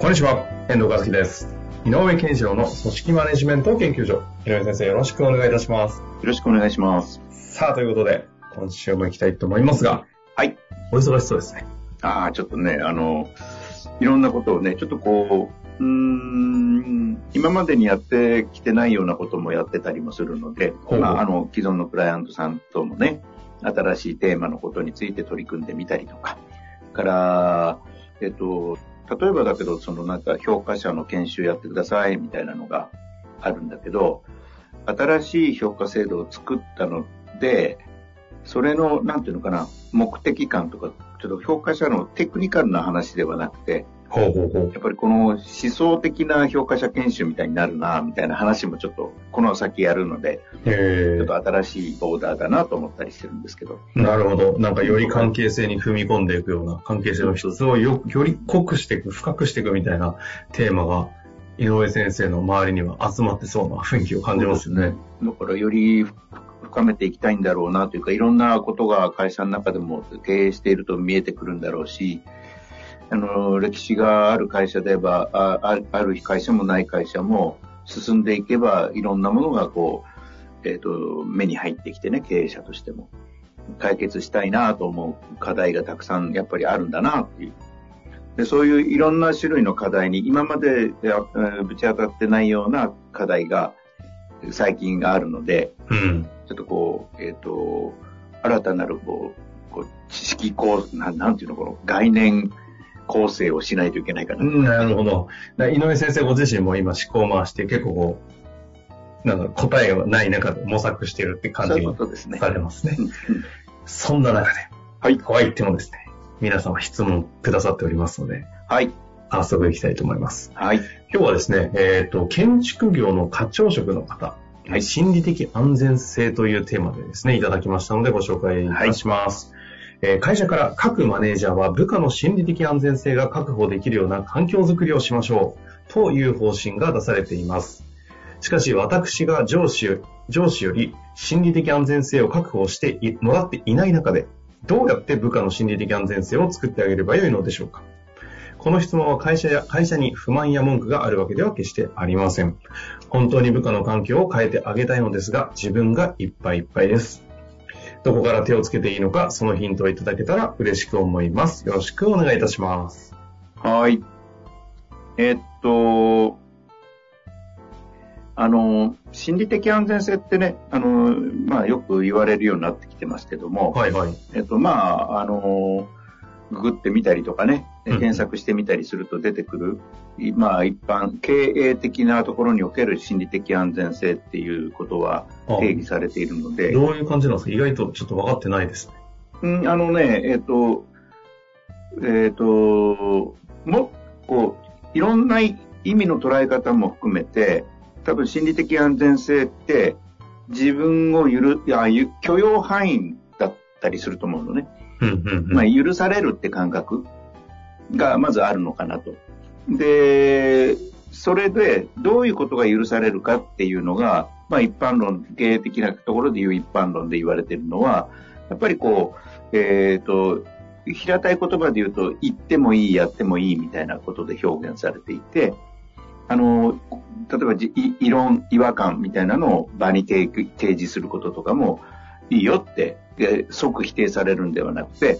こんにちは、遠藤和樹です。井上健一郎の組織マネジメント研究所。井上先生、よろしくお願いいたします。よろしくお願いします。さあ、ということで、今週も行きたいと思いますが、はい。お忙しそうですね。ああ、ちょっとね、あの、いろんなことをね、ちょっとこう、うーん、今までにやってきてないようなこともやってたりもするので、まあ、あの、既存のクライアントさんともね、新しいテーマのことについて取り組んでみたりとか、から、えっと、例えばだけど、そのなんか評価者の研修やってくださいみたいなのがあるんだけど、新しい評価制度を作ったので、それの、なんていうのかな、目的感とか、ちょっと評価者のテクニカルな話ではなくて、ほうほうほう。やっぱりこの思想的な評価者研修みたいになるな、みたいな話もちょっと、この先やるので、えちょっと新しいボーダーだなと思ったりしてるんですけど。ー、なるほど。なんかより関係性に踏み込んでいくような、関係性の質をよより濃くしていく、深くしていくみたいなテーマが、井上先生の周りには集まってそうな雰囲気を感じますよね。だからより深めていきたいんだろうなというか、いろんなことが会社の中でも経営していると見えてくるんだろうし、あの、歴史がある会社であれば、ああある会社もない会社も進んでいけば、いろんなものがこう、えっ、と、目に入ってきてね、経営者としても。解決したいなと思う課題がたくさんやっぱりあるんだなっていう。でそういういろんな種類の課題に今までぶち当たってないような課題が最近があるので、うん。ちょっとこう、えっ、と、新たなるこう、こう知識構なん、なんていうの、この概念構成をしないといけないかな。うんなるほど。井上先生ご自身も今思考を回して結構こう、なんか答えがない中で模索してるって感じが。されますねう。んうんそんな中で、はい。とは言ってもですね、皆様質問くださっておりますので、はい。早速いきたいと思います。はい。今日はですね、えっ、と、建築業の課長職の方、はい心理的安全性というテーマでですね、いただきましたのでご紹介いたします。会社から各マネージャーは部下の心理的安全性が確保できるような環境づくりをしましょうという方針が出されています。しかし私が上司よ上司より心理的安全性を確保してもらっていない中で、どうやって部下の心理的安全性を作ってあげればよいのでしょうかこの質問は会社や、会社に不満や文句があるわけでは決してありません。本当に部下の環境を変えてあげたいのですが、自分がいっぱいいっぱいです。どこから手をつけていいのか、そのヒントをいただけたら嬉しく思います。よろしくお願いいたします。はい。えっと、あの、心理的安全性ってね、あの、まあよく言われるようになってきてますけども、はいはい。えっと、まあ、あの、ググってみたりとかね、うん検索してみたりすると出てくる、いまあ一般、経営的なところにおける心理的安全性っていうことはあ。定義されているので、どういう感じなんですか？意外とちょっと分かってないですね。うん、あのね、えっ、と、えっ、と、も、こう、いろんな意味の捉え方も含めて、多分心理的安全性って、自分をゆる、いや、ゆ許容範囲だったりすると思うのね。まあ、許されるって感覚がまずあるのかなと。で、それでどういうことが許されるかっていうのが、まあ一般論、経営的なところで言う一般論で言われてるのは、やっぱりこう、えっ、と、平たい言葉で言うと、言ってもいい、やってもいいみたいなことで表現されていて、あの、例えば異論、違和感みたいなのを場に提示することとかもいいよって、で即否定されるんではなくて。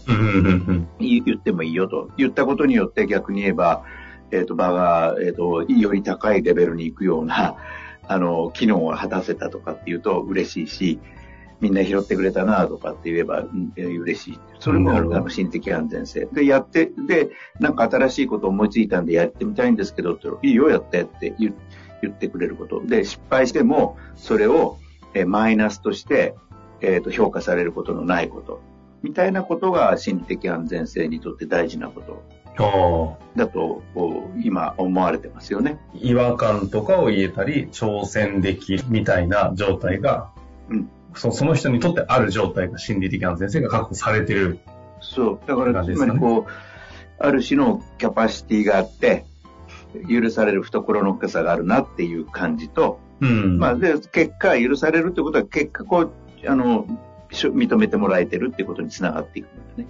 言言ってもいいよと。言ったことによって逆に言えば、えっ、と、場が、えっ、と、より高いレベルに行くような、あの、機能を果たせたとかっていうと嬉しいし、みんな拾ってくれたなとかって言えば、うんえー嬉しい。それもあの心的安全性。で、やって、で、なんか新しいことを思いついたんでやってみたいんですけど、っていいよ、やってって言言ってくれること。で、失敗しても、それを、えーマイナスとして、えっ、と、評価されることのないこと。みたいなことが心理的安全性にとって大事なことだと、今思われてますよね。違和感とかを言えたり、挑戦できるみたいな状態が、うん、そその人にとってある状態が心理的安全性が確保されてる、そう。だから、つまりこう、ある種のキャパシティがあって、許される懐の深さがあるなっていう感じと、うん、まあ、で、結果、許されるってことは、結果、こう、あの、認めてもらえてるっていうことにつながっていくんですね。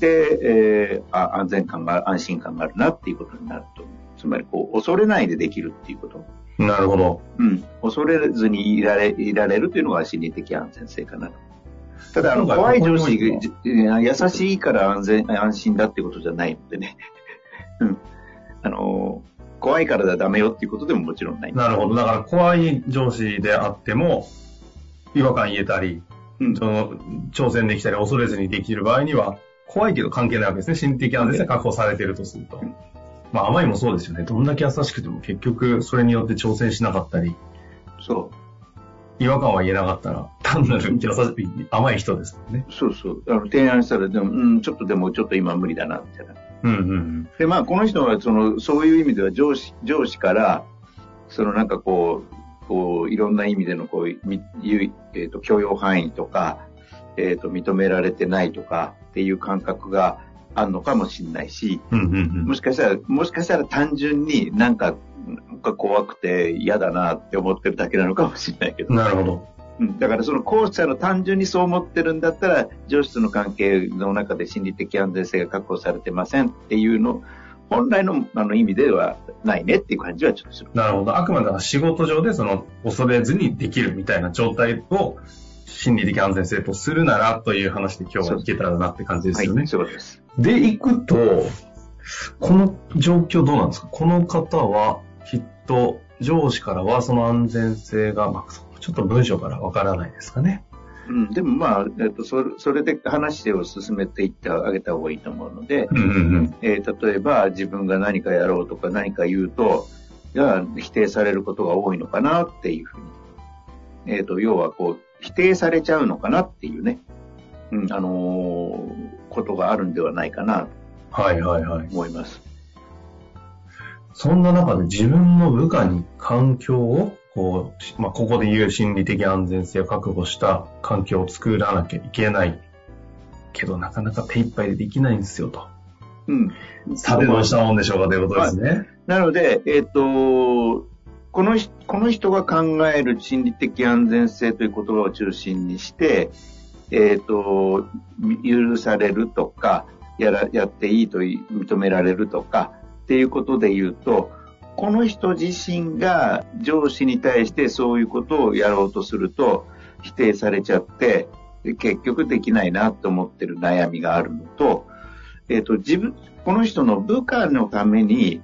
で、えー、あ安全感が、安心感があるなっていうことになると。つまり、こう、恐れないでできるっていうこと。なるほど。うん。恐れずにいられ、いられるというのが心理的安全性かなと。ただ、あの、怖い上司、優しいから安全、安心だってことじゃないのでね。うん。あの、怖いからだダメよっていうことでももちろんない。なるほど。だから怖い上司であっても、違和感言えたり、うん、その、挑戦できたり恐れずにできる場合には、怖いけど関係ないわけですね。心理的なですね、確保されているとすると。まあ、甘いもそうですよね。どんだけ優しくても結局、それによって挑戦しなかったり。そう。違和感は言えなかったら、単なる優しい、甘い人ですもんね。そうそう。あの、提案したら、でも、うん、ちょっとでも、ちょっと今無理だな、みたいな。うんうんうん。で、まあ、この人は、その、そういう意味では上司、上司から、そのなんかこう、こう、いろんな意味での、こう、み、えっ、ー、と、許容範囲とか、えっ、ー、と、認められてないとかっていう感覚があるのかもしれないし、うんうんうん、もしかしたら、もしかしたら単純になんか、なんか怖くて嫌だなって思ってるだけなのかもしれないけど。なるほど。うん、だからその後者の単純にそう思ってるんだったら、上司との関係の中で心理的安全性が確保されてませんっていうの、本来のあの意味ではないねっていう感じはちょっとする。なるほど。あくまで仕事上でその恐れずにできるみたいな状態を心理的安全性とするならという話で今日はいけたらなって感じですよね。はい、そうです。で、いくと、この状況どうなんですか？この方はきっと上司からはその安全性が、まあ、ちょっと文章からわからないですかね。うん、でもまあ、えっと、それそれで話を進めていってあげた方がいいと思うので、うんうんうんえー、例えば自分が何かやろうとか何か言うと、じゃあ否定されることが多いのかなっていうふうに。えっ、ー、と、要はこう、否定されちゃうのかなっていうね、うん、あのー、ことがあるんではないかな、はいはいはい。思います。そんな中で自分の部下に環境をこう、まあ、ここで言う心理的安全性を確保した環境を作らなきゃいけないけど、なかなか手一杯でできないんですよと。うん。さてどうしたもんでしょうかということですね。なので、えっ、ー、と、このこの人が考える心理的安全性という言葉を中心にして、えっ、ー、と、許されるとか、やら、やっていいと認められるとか、っていうことで言うと、この人自身が上司に対してそういうことをやろうとすると否定されちゃって、結局できないなと思ってる悩みがあるのと、えっ、ー、と、自分、この人の部下のために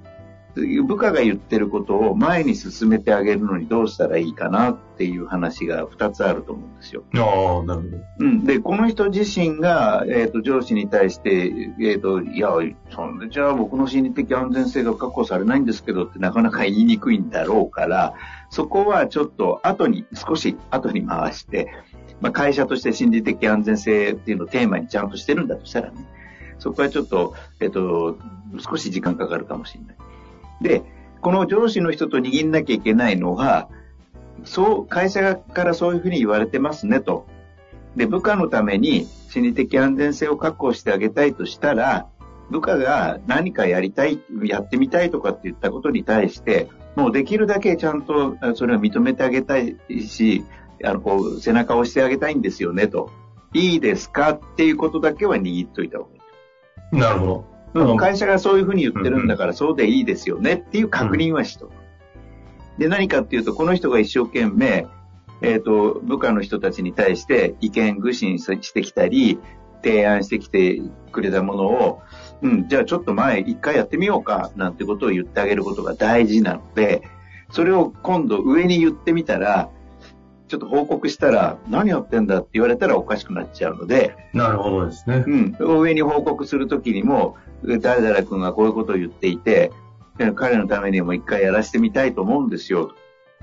部下が言ってることを前に進めてあげるのにどうしたらいいかなっていう話が2つあると思うんですよ。ああ、なるほど。うん。で、この人自身が、えっ、ー、と、上司に対して、えっ、ー、と、いや、そんで、じゃあ僕の心理的安全性が確保されないんですけどってなかなか言いにくいんだろうから、そこはちょっと後に、少し後に回して、まあ、会社として心理的安全性っていうのをテーマにちゃんとしてるんだとしたらね、そこはちょっと、えっ、ー、と、少し時間かかるかもしれない。で、この上司の人と握んなきゃいけないのは、そう、会社からそういうふうに言われてますねと。で、部下のために心理的安全性を確保してあげたいとしたら、部下が何かやりたい、やってみたいとかって言ったことに対して、もうできるだけちゃんとそれを認めてあげたいし、あの、こう、背中を押してあげたいんですよねと。いいですかっていうことだけは握っといた方がいい。なるほど。うん、会社がそういうふうに言ってるんだから、そうでいいですよねっていう確認はしと。で、何かっていうと、この人が一生懸命、えっ、ー、と、部下の人たちに対して意見愚信してきたり、提案してきてくれたものを、うん、じゃあちょっと前一回やってみようか、なんてことを言ってあげることが大事なので、それを今度上に言ってみたら、ちょっと報告したら、何やってんだって言われたらおかしくなっちゃうので。なるほどですね。うん。上に報告するときにも、誰々君がこういうことを言っていて、彼のためにも一回やらせてみたいと思うんですよ。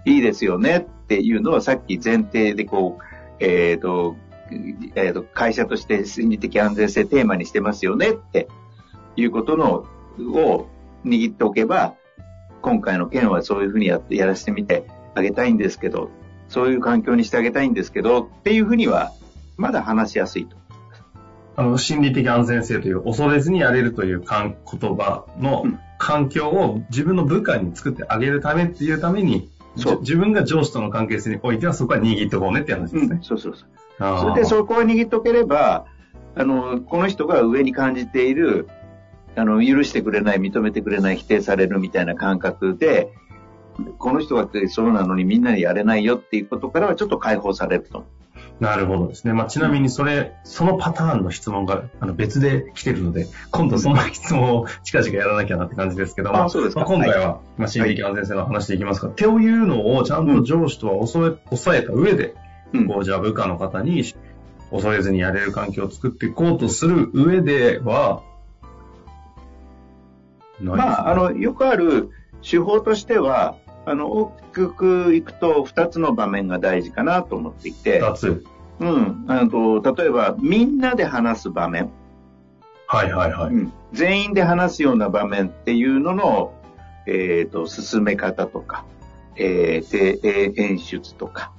いいですよねっていうのはさっき前提でこう、えっ、ー、と、えっ、ー、と、会社として心理的安全性テーマにしてますよねっていうことの、を握っておけば、今回の件はそういうふうにやって、やらせてみてあげたいんですけど、そういう環境にしてあげたいんですけど、っていうふうには、まだ話しやすいと。あの、心理的安全性という、恐れずにやれるという言葉の環境を自分の部下に作ってあげるためっていうために、そう自分が上司との関係性においてはそこは握っとこうねって話ですね。うん、そうそうそう。それでそこを握っとければ、あの、この人が上に感じている、あの、許してくれない、認めてくれない、否定されるみたいな感覚で、この人がそうなのにみんなにやれないよっていうことからはちょっと解放されると。なるほどですね。まあ、ちなみにそれ、そのパターンの質問があの別で来てるので、今度その質問を近々やらなきゃなって感じですけども、あそうですまあ、今回は、はい、まあ、心理的安全性の話でいきますが、はい、うのをちゃんと上司とは抑え,、抑えた上で、うん、こう、じゃあ部下の方に恐れずにやれる環境を作っていこうとする上では、ね、まあ、あの、よくある手法としては、あの、大きくいくと2つの場面が大事かなと思っていて。2つうん。あと、例えば、みんなで話す場面。はいはいはい。うん、全員で話すような場面っていうのの、えっ、ー、と、進め方とか、えー、演出とか、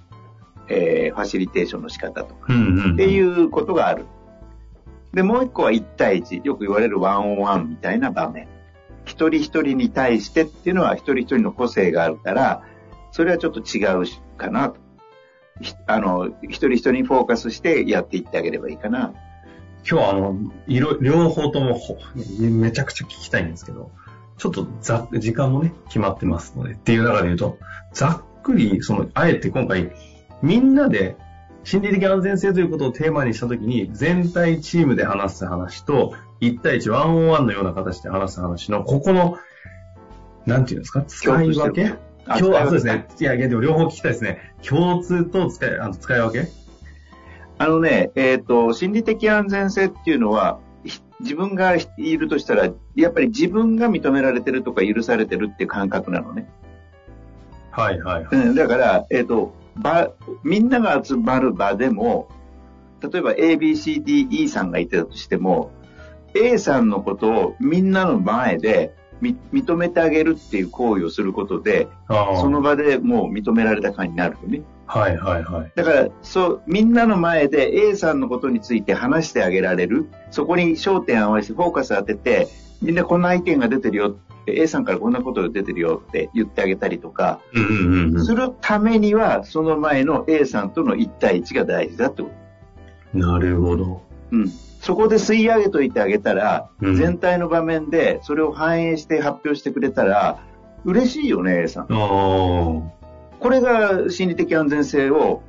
えー、ファシリテーションの仕方とか、っていうことがある。で、もう一個は1対1、よく言われるワンオンワンみたいな場面。一人一人に対してっていうのは一人一人の個性があるから、それはちょっと違うかなと。あの、一人一人にフォーカスしてやっていってあげればいいかな。今日はあの、いろ、両方ともめちゃくちゃ聞きたいんですけど、ちょっとざ時間もね、決まってますので、っていう中で言うと、ざっくり、その、あえて今回、みんなで心理的安全性ということをテーマにしたときに、全体チームで話す話と、1対1、ワンオンワンのような形で話す話の、ここの、なんていうんですか？使い分け？今日はそうですね。いや、でも両方聞きたいですね。共通と使いあの使い分け？あのね、えっ、ー、と、心理的安全性っていうのは、自分がいるとしたら、やっぱり自分が認められてるとか許されてるっていう感覚なのね。はいはい、はい、うん。だから、えっ、ー、と、場、みんなが集まる場でも、例えば A, B, C, D, E さんがいてたとしても、A さんのことをみんなの前で認めてあげるっていう行為をすることで、その場でもう認められた感になるよね。はいはいはい。だから、そう、みんなの前で A さんのことについて話してあげられる。そこに焦点合わせてフォーカス当てて、みんなこんな意見が出てるよ。A さんからこんなことが出てるよって言ってあげたりとか、するためには、その前の A さんとの1対1が大事だってこと。なるほど。うん。そこで吸い上げといてあげたら、うん、全体の場面でそれを反映して発表してくれたら、嬉しいよね、A さん。これが心理的安全性を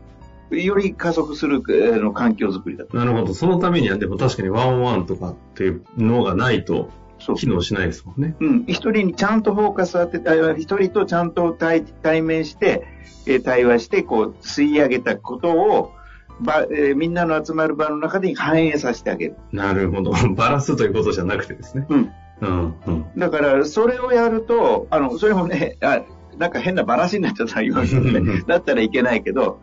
より加速するの環境づくりだなるほど。そのためには、でも確かにワンオンワンとかっていうのがないと、機能しないですもんね。うん。一人にちゃんとフォーカス当てた、一人とちゃんと対対面して、対話して、こう、吸い上げたことを、ば、えー、みんなの集まる場の中で反映させてあげる。なるほど。バラすということじゃなくてですね。うん。うんうん、だから、それをやると、あの、それもね、あなんか変なバラシになっちゃったら言われてね、だったらいけないけど、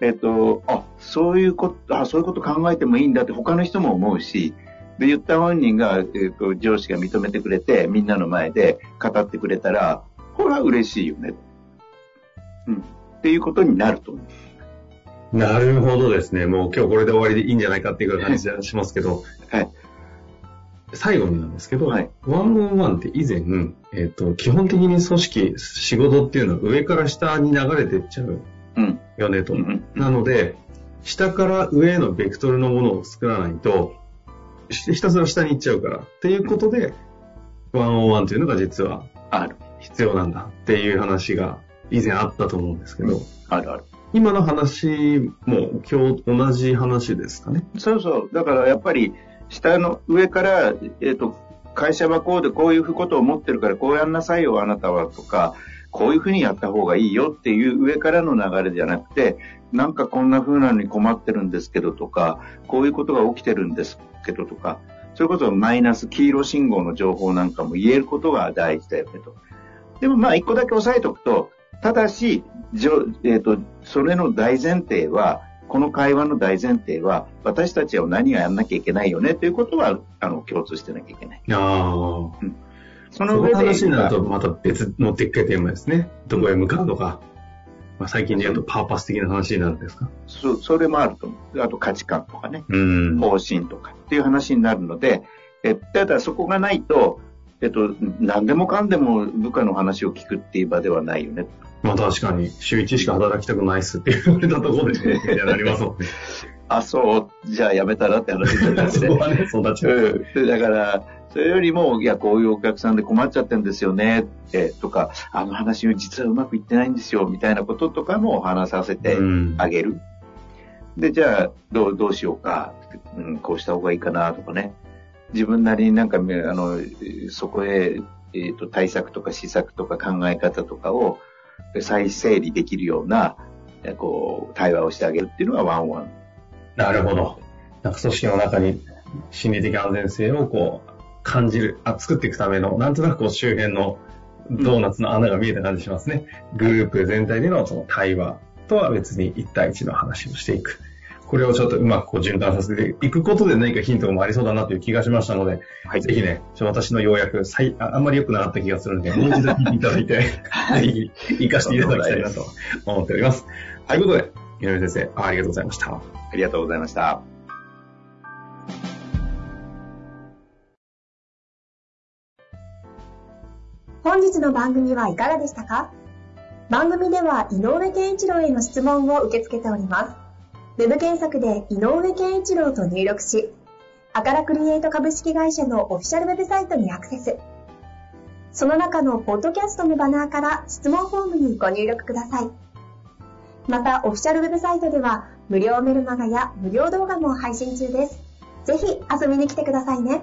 えっと、あ、そういうこと、あ、そういうこと考えてもいいんだって他の人も思うし、で、言った本人が、えっと、上司が認めてくれて、みんなの前で語ってくれたら、これは嬉しいよね。うん。っていうことになると思う。なるほどですね。もう今日これで終わりでいいんじゃないかっていう感じがしますけど、はい。最後になんですけど、はい、ワンオンワンって以前、えっ、ー、と、基本的に組織、仕事っていうのは上から下に流れていっちゃうよねと。うん、なので、下から上へのベクトルのものを作らないと、ひたすら下に行っちゃうから。っていうことで、ワンオンワンっていうのが実は、ある。必要なんだっていう話が以前あったと思うんですけど。あるある。今の話も今日同じ話ですかね？そうそう。だからやっぱり下の上から、えっ、ー、と、会社はこうでこういうことを思ってるからこうやんなさいよあなたはとか、こういうふうにやった方がいいよっていう上からの流れじゃなくて、なんかこんな風なのに困ってるんですけどとか、こういうことが起きてるんですけどとか、そういうことをマイナス黄色信号の情報なんかも言えることが大事だよねと。でもまあ一個だけ押さえておくと、ただし、えーと、それの大前提は、この会話の大前提は、私たちは何をやんなきゃいけないよねということは、あの、共通してなきゃいけない。ああ。うん。その上で。話になると、また別のでっかいテーマですね。どこへ向かうのか。まあ、最近で言うとパーパス的な話になるんですか？そそれもあると思う。あと価値観とかね。うん。方針とかっていう話になるので、えただそこがないと、えっと、何でもかんでも部下の話を聞くっていう場ではないよね。まあ確かに、週1しか働きたくないっすって言われたところで、ね、なりますもんね。あ、そう、じゃあやめたらって話になっちゃう、ね。そね、そうなっちゃう。うん、だから、それよりも、いや、こういうお客さんで困っちゃってるんですよね、ってとか、あの話実はうまくいってないんですよ、みたいなこととかも話させてあげる。うん、で、じゃあ、どう、どうしようか、うん、こうした方がいいかな、とかね。自分なりになんか、あの、そこへ、えっ、ー、と、対策とか施策とか考え方とかを再整理できるような、こう、対話をしてあげるっていうのがワンワン。なるほど。なんか組織の中に心理的安全性をこう、感じる、あ、作っていくための、なんとなくこう周辺のドーナツの穴が見えた感じしますね。グループ全体でのその対話とは別に1対1の話をしていく。これをちょっとうまくこう循環させていくことで何かヒントもありそうだなという気がしましたので、はい、ぜひね、ちょ私の要約あ、あんまり良くなかった気がするので、もう一度聞いていただいて、ぜひ活かしていただきたいなと思っております。はい、ということで、井上先生ありがとうございました。ありがとうございました。本日の番組はいかがでしたか？番組では井上健一郎への質問を受け付けております。ウェブ検索で井上健一郎と入力し、アカラクリエイト株式会社のオフィシャルウェブサイトにアクセス。その中のポッドキャストのバナーから質問フォームにご入力ください。また、オフィシャルウェブサイトでは無料メルマガや無料動画も配信中です。ぜひ遊びに来てくださいね。